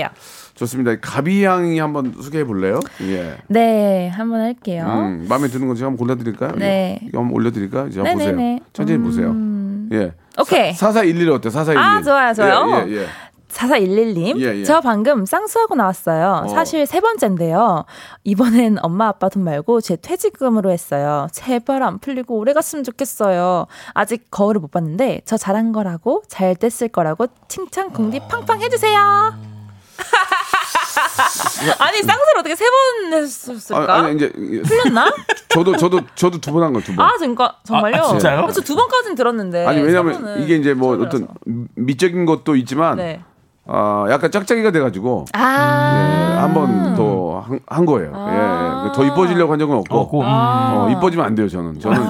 S3: 좋습니다. 가비 양이 한번 소개해 볼래요? 예.
S5: 네, 한번 할게요.
S3: 음, 마음에 드는 거 제가 한번 골라드릴까요?
S5: 네.
S3: 이거 한번 올려드릴까요? 이제 한번 보세요.
S5: 네네네.
S3: 천천히 보세요. 예.
S5: 오케이.
S3: 4411 어때요? 4411.
S5: 아, 좋아요, 좋아요.
S3: 예, 예, 예.
S5: 4411님,
S3: 예, 예.
S5: 저 방금 쌍수하고 나왔어요.
S3: 어.
S5: 사실 세 번째인데요. 이번엔 엄마 아빠 돈 말고 제 퇴직금으로 했어요. 제발 안 풀리고 오래 갔으면 좋겠어요. 아직 거울을 못 봤는데 저 잘한 거라고 잘 됐을 거라고 칭찬 공디 팡팡 해주세요. 아니 쌍수를 어떻게 세 번 했었을까?
S3: 아, 아니, 이제
S5: 풀렸나?
S3: 저도 저도 저도 두 번 한거두 번.
S5: 아, 진짜 정말요?
S2: 아, 진짜요?
S5: 저 두 번까지는 들었는데.
S3: 아니
S5: 세
S3: 왜냐면 이게 이제 뭐. 어떤 미적인 것도 있지만
S5: 네.
S3: 아 약간 짝짝이가 돼가지고
S5: 아.
S3: 한번 더한 거예요. 예, 예. 더 이뻐지려고 한 적은 없고.
S2: 없고, 음.
S3: 어, 이뻐지면 안 돼요, 저는. 저는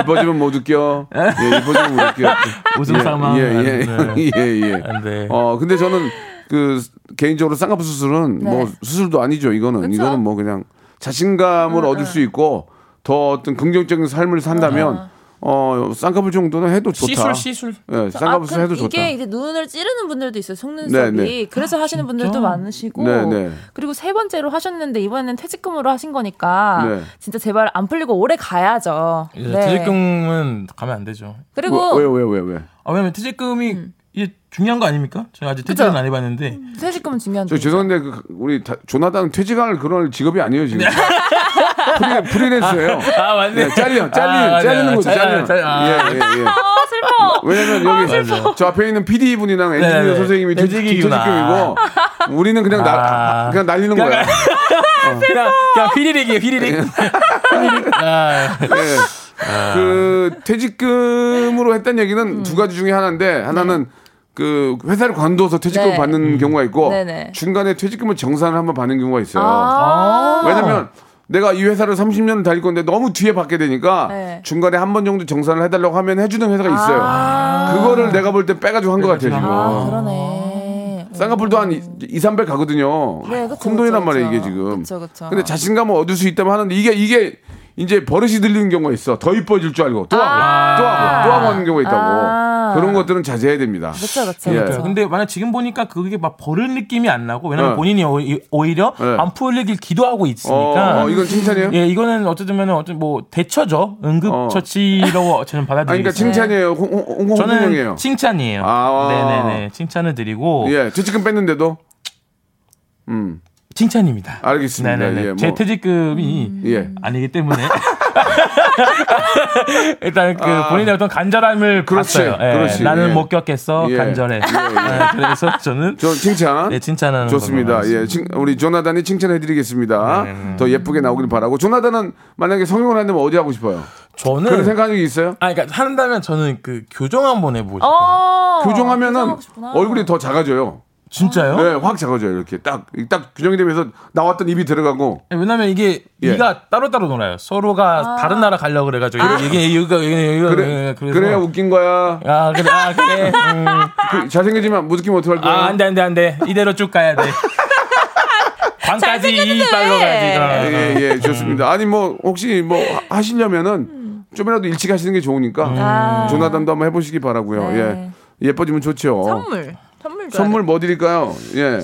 S3: 이뻐지면 못 웃겨. 예, 이뻐지면 못 웃겨.
S2: 웃음
S3: 예,
S2: 상황.
S3: 예, 예,
S2: 안 돼.
S3: 예, 예.
S2: 안 돼.
S3: 어, 근데 저는 그 개인적으로 쌍꺼풀 수술은
S5: 네.
S3: 뭐 수술도 아니죠. 이거는
S5: 그쵸?
S3: 이거는 뭐 그냥 자신감을 얻을 수 있고 더 어떤 긍정적인 삶을 산다면 어 쌍꺼풀 정도는 해도 좋다.
S2: 시술 시술.
S3: 예, 쌍꺼풀 수술
S5: 아,
S3: 해도
S5: 그
S3: 좋다.
S5: 이게 이제 눈을 찌르는 분들도 있어요. 속눈썹이.
S3: 네, 네.
S5: 그래서 하시는 분들도 많으시고.
S3: 네, 네.
S5: 그리고 세 번째로 하셨는데 이번에는 퇴직금으로 하신 거니까
S3: 네.
S5: 진짜 제발 안 풀리고 오래 가야죠. 네.
S2: 퇴직금은 가면 안 되죠.
S5: 그리고
S3: 왜, 왜, 왜, 왜?
S2: 아, 왜냐면 퇴직금이 이게 중요한 거 아닙니까? 제가 아직 퇴직은
S5: 음. 그죠?
S2: 안 해봤는데
S5: 퇴직금은 중요한
S3: 저 죄송한데 그, 우리 다, 조나단 퇴직할 그런 직업이 아니에요 지금. 프리, 프리랜서예요.
S2: 아 맞네.
S3: 네, 잘려, 잘리,
S2: 아.
S3: 잘리는 거죠,
S2: 잘-
S3: 잘려.
S2: 잘- 아.
S3: 예, 예, 예.
S5: 아 슬퍼.
S3: 왜냐면 여기
S2: 슬퍼.
S3: 저 앞에 있는 PD 분이랑 엔지니어
S2: 네, 네.
S3: 선생님이 퇴직-
S2: 퇴직이구나.
S3: 퇴직금이고 우리는 그냥 나
S2: 아.
S3: 그냥 날리는 거야.
S2: 그냥 그냥 휘리릭이에요 휘리릭. 휘리릭. 아,
S3: 예. 그 퇴직금으로 했던 얘기는
S5: 음.
S3: 두 가지 중에 하나인데 하나는 그 회사를 관둬서 퇴직금을
S5: 네.
S3: 받는 경우가 있고
S5: 네네.
S3: 중간에 퇴직금을 정산을 한번 받는 경우가 있어요.
S5: 아.
S3: 왜냐면 내가 이 회사를 30년을 다닐 건데 너무 뒤에 받게 되니까
S5: 네.
S3: 중간에 한 번 정도 정산을 해달라고 하면 해주는 회사가 있어요. 그거를 내가 볼 때 빼가지고 한 것 같아요 지금.
S5: 아 그러네.
S3: 쌍꺼풀도 한 2, 3배 가거든요.
S5: 네, 그쵸,
S3: 큰 돈이란
S5: 그쵸,
S3: 말이에요
S5: 그쵸.
S3: 이게 지금.
S5: 그쵸, 그쵸.
S3: 근데 자신감을 얻을 수 있다면 하는데 이게 이게 이제 버릇이 들리는 경우가 있어. 더 이뻐질 줄 알고 또 하고 또 하고 또 하고 하는 경우가 있다고.
S5: 아.
S3: 그런 것들은 자제해야 됩니다.
S5: 그쵸 그쵸.
S3: 예.
S5: 그쵸.
S2: 근데 만약 지금 보니까 그게 막 버릇 느낌이 안 나고 왜냐면
S3: 네.
S2: 본인이 오히- 오히려
S3: 네.
S2: 안 풀리길 기도하고
S3: 어,
S2: 있으니까.
S3: 어, 이건 칭찬이에요?
S2: 예, 이거는 어쩌면 어떤 뭐 대처죠. 응급처치로 저는
S3: 어. 아니 그러니까
S2: 받아들이겠습니다.
S3: 칭찬이에요. 홍- 홍- 홍-.
S2: 저는 칭찬이에요.
S3: 아.
S2: 네네네. 칭찬을 드리고
S3: 예, 퇴직금 뺐는데도 음,
S2: 칭찬입니다.
S3: 알겠습니다.
S2: 네네네.
S3: 예, 뭐.
S2: 제 퇴직금이
S3: 예.
S2: 아니기 때문에 일단 그
S3: 아.
S2: 본인의 어떤 간절함을
S3: 그렇지,
S2: 봤어요. 예,
S3: 그렇지,
S2: 나는
S3: 예.
S2: 못 겪겠어
S3: 예.
S2: 간절해.
S3: 예, 예.
S2: 예, 그래서 저는
S3: 저 칭찬.
S2: 네, 칭찬하는
S3: 좋습니다. 예, 칭- 우리 조나단이 칭찬해드리겠습니다.
S2: 네,
S3: 더 예쁘게 나오길 바라고. 조나단은 만약에 성형을 한다면 어디 하고 싶어요?
S2: 저는
S3: 그런 생각이 있어요?
S2: 아 그러니까 한다면 저는 그 교정 한번 해보고 싶어요.
S5: 어.
S3: 교정하면은
S5: 교정하고 싶구나.
S3: 얼굴이 더 작아져요.
S2: 진짜요?
S3: 네, 확 작아져요. 이렇게 딱, 딱 규정이 되면서 나왔던 입이 들어가고.
S2: 왜냐면 이게
S3: 예.
S2: 이가 따로따로 놀아요. 서로가 다른 나라 가려고 그래가지고 이게 이거 이거 이거
S3: 그래,
S2: 그래서
S3: 그래야 웃긴 거야.
S2: 아 그래 아 그래 음.
S3: 그, 잘생기지만 못 웃기면 어떡할 거야?
S2: 아 안 돼 안 돼 안 돼 이대로 쭉 가야 돼. 관까지 이빨로 가지. 어.
S3: 예, 예, 좋습니다. 아니, 뭐, 혹시 뭐 하- 하시려면은 좀이라도 일찍 하시는 게 좋으니까.
S5: 아.
S3: 조나단도 한번 해보시기 바라고요
S5: 네.
S3: 예. 예뻐지면 좋죠.
S5: 선물. 선물
S3: 선물 뭐 드릴까요? 예.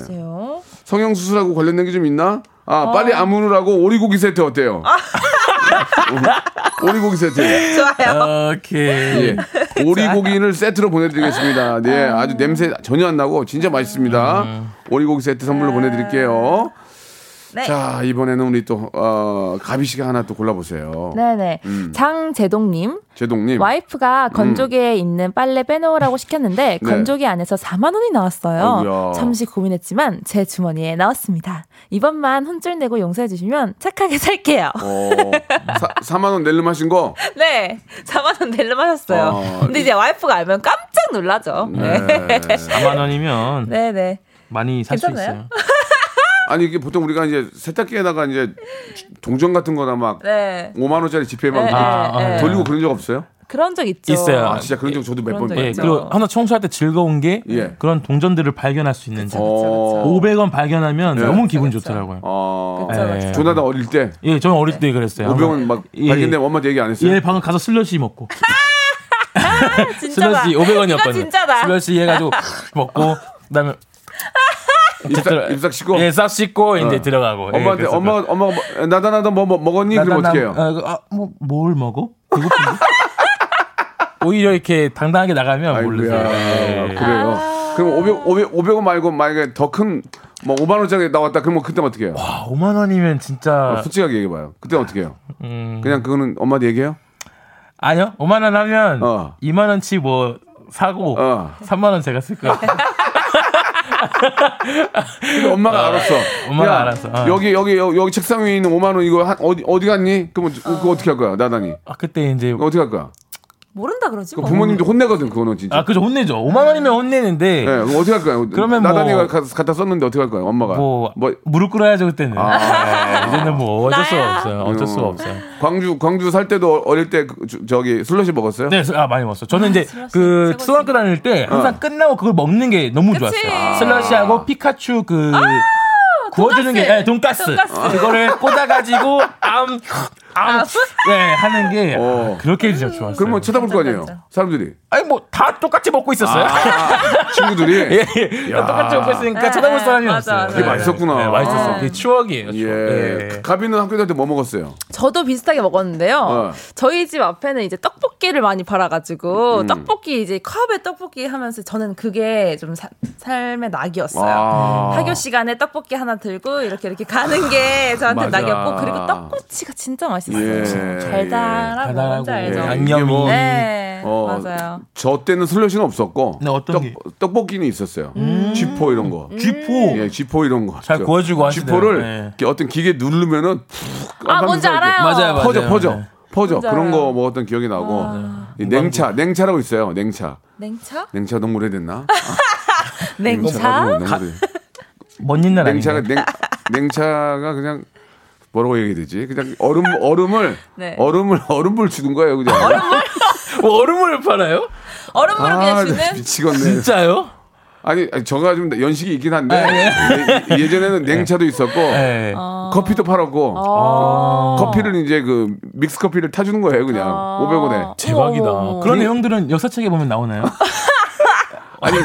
S3: 성형 수술하고 관련된 게 좀 있나? 아,
S5: 어.
S3: 빨리 아무르라고 오리고기 세트 어때요? 오리고기 세트.
S5: 좋아요.
S2: 오케이.
S3: 예. 오리고기를 세트로 보내드리겠습니다. 네, 아주 냄새 전혀 안 나고 진짜 맛있습니다. 오리고기 세트 선물로 보내드릴게요.
S5: 네.
S3: 자, 이번에는 우리 또, 어, 가비 씨가 하나 또 골라보세요.
S5: 네네.
S3: 음.
S5: 장재동님.
S3: 제동님.
S5: 와이프가 건조기에 있는 빨래 빼놓으라고 시켰는데
S3: 네.
S5: 건조기 안에서 4만 원이 나왔어요.
S3: 아이고야.
S5: 잠시 고민했지만 제 주머니에 넣었습니다. 이번만 혼쭐 내고 용서해 주시면 착하게 살게요.
S3: 어, 사, 4만 원 낼름 하신 거?
S5: 네, 4만 원 낼름 하셨어요.
S3: 어.
S5: 근데 이제 와이프가 알면 깜짝 놀라죠. 네,
S3: 네.
S2: 4만 원이면
S5: 네, 네.
S2: 많이 살 수? 있어요.
S3: 아니, 이게 보통 우리가 이제 세탁기에다가 이제 동전 같은 거나 막
S5: 네.
S3: 5만 원짜리 지폐 막
S5: 네,
S3: 이렇게
S5: 네, 네.
S3: 돌리고 그런 적 없어요?
S5: 그런 적 있죠.
S2: 있어요.
S3: 아, 진짜 그런 적 저도
S5: 몇번적
S2: 예. 그리고 하나 청소할 때 즐거운 게
S3: 예.
S2: 그런 동전들을 발견할 수 있는 점.
S3: 어,
S2: 500원 발견하면
S3: 네.
S2: 너무 기분 좋더라고요.
S3: 어,
S5: 그쵸,
S2: 예.
S5: 그쵸.
S3: 조나단 어릴 때
S2: 예, 저는 어릴 때 그랬어요.
S3: 500원 막
S2: 예.
S3: 발견되면 엄마한테 얘기 안 했어요?
S2: 예, 방금 가서 슬러시 먹고.
S5: 진짜다.
S2: 슬러시 500원이었거든요.
S5: 이거 진짜다.
S2: 슬러시 해가지고 먹고 그다음에
S3: 입싹, 입싹 씻고?
S2: 예, 싹 씻고 이제
S3: 어.
S2: 들어가고. 예,
S3: 엄마한테 엄마가 엄마가 뭐, 나다 나다 뭐, 뭐 먹었니?
S2: 나-
S3: 그럼
S2: 나-
S3: 어떻게
S2: 나-
S3: 해요?
S2: 아, 그, 아, 뭐, 뭘 먹어? 배고픈데? 오히려 이렇게 당당하게 나가면 모르세요. 예.
S3: 그래요. 그럼 500 500 500원 말고 만약에 더 큰 뭐 5만 원짜리 나왔다 그러면 그때 어떻게 해요?
S2: 아, 5만 원이면 진짜
S3: 어, 솔직하게 얘기해 봐요. 그때 어떻게 해요?
S2: 음,
S3: 그냥 그거는 엄마한테 얘기해요?
S2: 아니요. 5만 원 하면
S3: 어.
S2: 2만 원치 뭐 사고
S3: 어.
S2: 3만 원 제가 쓸 거예요.
S3: 엄마가 알았어.
S2: 엄마가
S3: 야,
S2: 알았어. 어.
S3: 여기 여기 여기, 책상 위에 있는 5만 원 이거 한, 어디 어디 갔니? 그러면 그거 어떻게 할 거야? 나단이.
S2: 아, 그때 이제
S3: 어떻게 할 거야?
S5: 모른다 그러지
S3: 그
S5: 뭐.
S3: 부모님도 혼내거든 그거는 진짜.
S2: 아, 그죠. 혼내죠. 5만 원이면 혼내는데
S3: 네, 그럼 어떻게 할 거야?
S2: 그러면 뭐-
S3: 나단이가 가- 갖다 썼는데 어떻게 할 거야? 엄마가.
S2: 뭐,
S3: 뭐
S2: 무릎 꿇어야죠, 그때는.
S3: 아.
S2: 이제는 뭐 어쩔 수가
S5: 나야.
S2: 없어요. 어쩔 수가
S3: 어.
S2: 없어요.
S3: 광주 광주 살 때도 어릴 때 그, 저- 저기 슬러시 먹었어요?
S2: 네, 아 많이 먹었어 요. 저는 이제
S5: 슬러시
S2: 그
S5: 최고지.
S2: 초등학교 다닐 때 항상 끝나고 그걸 먹는 게 너무
S5: 그치.
S2: 좋았어요.
S5: 아.
S2: 슬러시하고 피카츄 그 구워주는 게 네, 돈가스.
S5: 돈가스.
S2: 그거를 꽂아가지고 암, 암, 네 하는 게
S3: 어.
S2: 아, 그렇게 진짜 좋았어요.
S3: 그럼 뭐 쳐다볼 거 아니에요? 사람들이.
S2: 아니 뭐 다 똑같이 먹고 있었어요.
S3: 아, 친구들이.
S2: 예, 예. 똑같이 먹고 있으니까
S5: 네,
S2: 쳐다볼 사람이
S5: 맞아,
S2: 없어요.
S5: 맞아.
S3: 그게 맛있었구나.
S2: 네, 맛있었어요. 그게 추억이에요. 추억.
S3: 예.
S2: 예.
S3: 가비는 학교 다닐 때 뭐 먹었어요?
S5: 저도 비슷하게 먹었는데요.
S3: 어.
S5: 저희 집 앞에는 이제 떡볶이를 많이 팔아가지고
S3: 음.
S5: 떡볶이 이제 컵에 떡볶이 하면서 저는 그게 좀 사- 삶의 낙이었어요.
S3: 아.
S5: 학교 시간에 떡볶이 하나 들고 이렇게 이렇게 가는 게 저한테. 낙이었고 그리고 떡꼬치가 진짜 맛있어요.
S3: 예.
S5: 달달하고
S2: 달달하고
S5: 뭔지 알죠?
S3: 예.
S2: 양념이.
S3: 이게 뭐-
S5: 네,
S3: 어,
S5: 맞아요.
S3: 저 때는 슬러시는 없었고
S2: 네, 어떤
S3: 떡,
S2: 게?
S3: 떡볶이는 있었어요. 쥐포 이런 거.
S2: 쥐포.
S3: 예, 쥐포 이런 거.
S2: 잘
S3: 저-
S2: 구워주고 하시네요.
S3: 쥐포를
S2: 네.
S3: 어떤 기계 누르면은 푹
S5: 아, 뭔지 알아요.
S2: 맞아요, 맞아요.
S3: 퍼져 퍼져
S2: 네.
S3: 퍼져 그런. 거 먹었던 기억이 나고
S5: 아.
S3: 이 냉차 냉차라고 있어요. 냉차
S5: 냉차?
S3: 냉차 너무 오래됐나?
S5: 냉차?
S3: 너무 오래-
S2: 먼 옛날
S3: 냉차가? 냉 냉차가 그냥 뭐라고 얘기해야 되지? 그냥 얼음 얼음을
S5: 네.
S3: 얼음을 얼음을 주는 거예요, 그냥.
S2: 뭐 얼음을 팔아요?
S5: 얼음으로
S3: 아,
S5: 그냥
S3: 나
S5: 주는?
S3: 미치겠네.
S2: 진짜요?
S3: 아니, 아니, 저가 좀 연식이 있긴 한데
S2: 아,
S3: 예, 전에는 냉차도 있었고
S2: 네.
S3: 커피도 팔았고
S5: 어.
S3: 커피를 이제 그 믹스 커피를 타주는 거예요, 그냥
S5: 아.
S3: 500원에.
S2: 대박이다. 그런 내용들은 역사책에 보면 나오나요?
S3: 아니,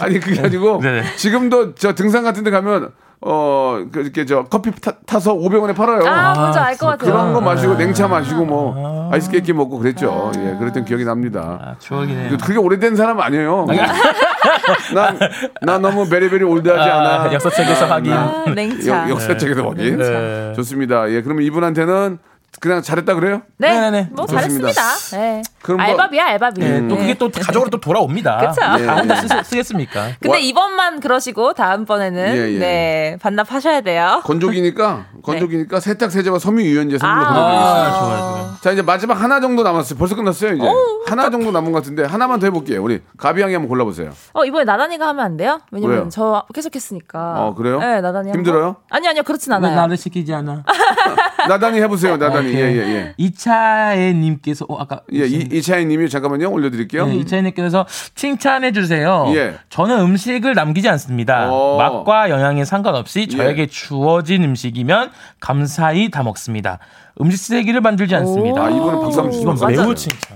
S3: 아니 그게 아니고. 지금도 저 등산 같은 데 가면 어, 그 이렇게 저 커피 타, 서 500원에 팔아요.
S5: 아, 뭔지 알것 같아요.
S3: 그런 거 마시고 냉차 마시고 뭐 아이스 케이크 먹고 그랬죠. 예, 그랬던 기억이 납니다.
S2: 아, 추억이네요.
S3: 그게 오래된 사람 아니에요. 난, 난 너무 베리베리 올드하지 않아.
S2: 아, 역사책에서 확인.
S5: 아, 냉차.
S3: 역- 역사책에서 확인.
S2: 네.
S3: 좋습니다. 예, 그러면 이분한테는 그냥 잘했다 그래요?
S5: 네,
S2: 네네네.
S5: 뭐
S3: 좋습니다.
S5: 잘했습니다. 네.
S3: 그럼 뭐-
S5: 알바비야, 알바비.
S2: 네, 또
S5: 네.
S2: 그게 또 가족으로 또 돌아옵니다.
S5: 그쵸.
S3: 예,
S2: 다 혼자
S3: 예.
S2: 쓰, 쓰겠습니까?
S5: 근데
S3: 와-
S5: 이번만 그러시고 다음번에는
S3: 예, 예.
S5: 네 반납하셔야 돼요.
S3: 건조기니까 건조기니까 세탁 세제와 섬유 유연제 선물로
S5: 아.
S3: 보내드리겠습니다.
S2: 아, 좋아요, 좋아요.
S3: 자 이제 마지막 하나 정도 남았어요. 벌써 끝났어요 이제. 하나 정도 남은 것 같은데 하나만 더 해볼게요. 우리 가비양이 한번 골라보세요.
S5: 어 이번에 나단이가 하면 안 돼요? 왜냐면
S3: 왜요?
S5: 저 계속 했으니까.
S3: 어, 그래요?
S5: 네, 나단이 한번.
S3: 힘들어요?
S5: 아니 아니요 그렇진
S2: 왜
S5: 않아요.
S2: 나를 시키지 않아?
S3: 나단이 해보세요. 나단이 예예 예.
S2: 이차애님께서 어, 아까
S3: 예, 이, 이차이님이 잠깐만요 올려드릴게요.
S2: 네, 이차이님께서 칭찬해 주세요.
S3: 예.
S2: 저는 음식을 남기지 않습니다.
S3: 어.
S2: 맛과 영양에 상관없이
S3: 예.
S2: 저에게 주어진 음식이면 감사히 다 먹습니다. 음식 쓰레기를 만들지 않습니다.
S3: 아, 이분은 박수 한번.
S2: 매우. 칭찬.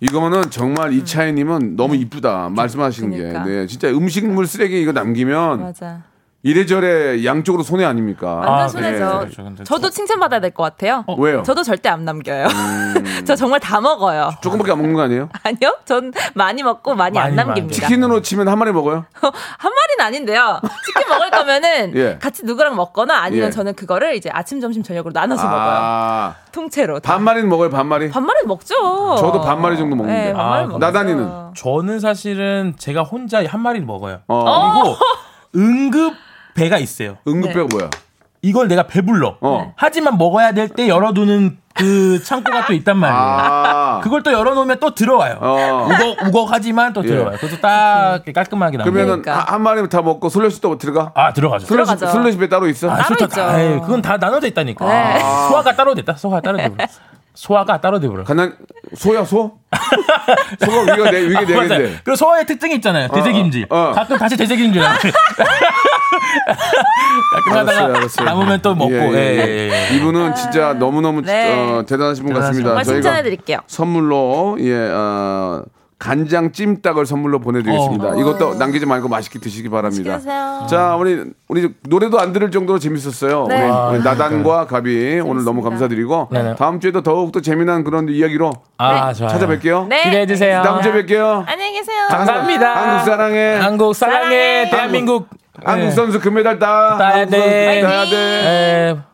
S3: 이거는 정말 이차이님은 너무 이쁘다 말씀하시는
S5: 그러니까.
S3: 게. 네, 진짜 음식물 쓰레기 이거 남기면
S5: 맞아.
S3: 이래저래 양쪽으로 손해 아닙니까?
S5: 완전
S2: 아,
S5: 손해죠.
S2: 그렇죠, 그렇죠.
S5: 저도 칭찬받아야 될 것 같아요.
S3: 왜요?
S5: 저도 절대 안 남겨요. 저 정말 다 먹어요.
S3: 조금밖에 안 먹는 거 아니에요?
S5: 아니요, 전 많이 먹고 많이,
S2: 많이,
S5: 안. 남깁니다.
S3: 치킨으로 치면 한 마리 먹어요?
S5: 한 마리는 아닌데요. 치킨 먹을 거면은
S3: 예.
S5: 같이 누구랑 먹거나 아니면
S3: 예.
S5: 저는 그거를 이제 아침, 점심, 저녁으로 나눠서 먹어요.
S3: 아,
S5: 통째로. 다.
S3: 반 마리는 먹어요, 반 마리?
S5: 반 마리 먹죠.
S3: 저도 반 마리 정도 먹는데.
S5: 네,
S2: 아.
S3: 나단이는?
S2: 저는 사실은 제가 혼자 한 마리를 먹어요.
S3: 어.
S2: 그리고 응급 배가 있어요.
S3: 응급배가 뭐야?
S2: 이걸 내가 배불러.
S3: 어.
S2: 하지만 먹어야 될 때 열어두는 그 창고가 또 있단 말이에요.
S3: 아.
S2: 그걸 또 열어놓으면 또 들어와요.
S3: 어.
S2: 우걱 우걱하지만 또
S3: 예.
S2: 들어와요. 그것도 딱 이렇게 깔끔하게 나와요.
S3: 그러면은
S5: 그러니까.
S3: 하- 한 마리 다 먹고 슬러시 또 들어가?
S2: 아 들어가죠.
S3: 슬러시 배 따로 있어?
S2: 아,
S5: 따로. 있죠.
S2: 아이, 그건 다 나눠져 있다니까.
S5: 네.
S2: 소화가 따로 됐다. 소화가 따로 돼. 소화가 따로 돼버려.
S3: 가난 소야 소? 소가 위가 네 위가 네
S2: 맞아요.
S3: 개인데.
S2: 그리고 소화의 특징이 있잖아요. 돼지김치.
S3: 어, 어.
S2: 가끔 다시 나와요. 가끔
S3: 알았어요.
S2: 남으면 또 먹고.
S3: 예,
S2: 예,
S3: 예,
S2: 예, 예.
S3: 이분은 진짜 너무 너무
S5: 네.
S3: 어, 대단하신 분 같습니다. 저희가
S5: 칭찬해드릴게요.
S3: 선물로 예 어, 간장 찜닭을 선물로 보내드리겠습니다.
S2: 어.
S3: 이것도 남기지 말고 맛있게 드시기 바랍니다. 자 우리 우리 노래도 안 들을 정도로 재밌었어요.
S5: 네.
S3: 우리
S2: 아,
S3: 나단과 가비 오늘 너무 감사드리고
S2: 네네.
S3: 다음 주에도 더욱 더 재미난 그런 이야기로
S2: 아, 좋아요.
S3: 찾아뵐게요.
S5: 네.
S2: 기대해 주세요.
S3: 다음 주에 뵐게요.
S5: 안녕히 계세요.
S2: 감사합니다.
S3: 한국 사랑해.
S2: 한국 사랑해.
S5: 사랑해.
S2: 대한민국.
S3: 한국
S2: 네.
S3: 선수 금메달 따.
S2: 따야 돼.
S3: 따야 돼.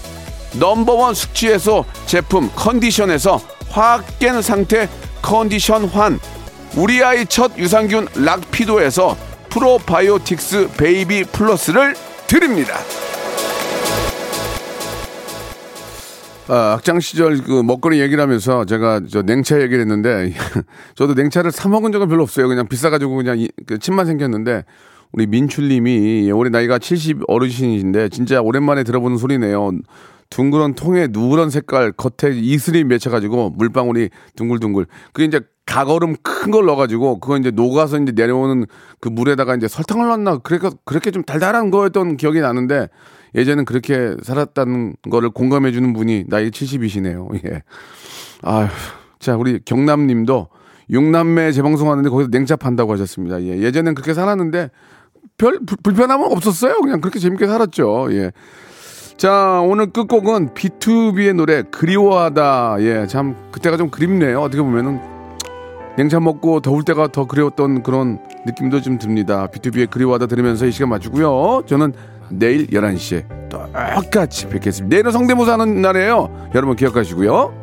S3: 넘버원 숙취해소 제품 컨디션에서 확 깬 상태 컨디션 환 우리 아이 첫 유산균 락피도에서 프로바이오틱스 베이비 플러스를 드립니다. 아, 학창 시절 그 먹거리 얘기를 하면서 제가 저 냉차 얘기를 했는데 저도 냉차를 사 먹은 적은 별로 없어요. 그냥 비싸가지고 그냥 이- 그 침만 삼켰는데 우리 민출님이 올해 나이가 70 어르신이신데 진짜 오랜만에 들어보는 소리네요. 둥그런 통에 누런 색깔 겉에 이슬이 맺혀가지고 물방울이 둥글둥글. 그게 이제 가거름 큰 걸 넣어가지고 그거 이제 녹아서 이제 내려오는 그 물에다가 이제 설탕을 넣었나 그러니까 그렇게 좀 달달한 거였던 기억이 나는데 예전엔 그렇게 살았다는 거를 공감해 주는 분이 나이 70이시네요. 예. 아휴. 자, 우리 경남님도 육남매 재방송하는데 거기서 냉차 판다고 하셨습니다. 예. 예전엔 그렇게 살았는데 별 불- 불편함은 없었어요. 그냥 그렇게 재밌게 살았죠. 예. 자, 오늘 끝곡은 B2B의 노래 그리워하다. 예, 참 그때가 좀 그립네요. 어떻게 보면은 냉차 먹고 더울 때가 더 그리웠던 그런 느낌도 좀 듭니다. B2B의 그리워하다 들으면서 이 시간 맞추고요. 저는 내일 11시에 똑같이 뵙겠습니다. 내일은 성대모사 하는 날이에요. 여러분 기억하시고요.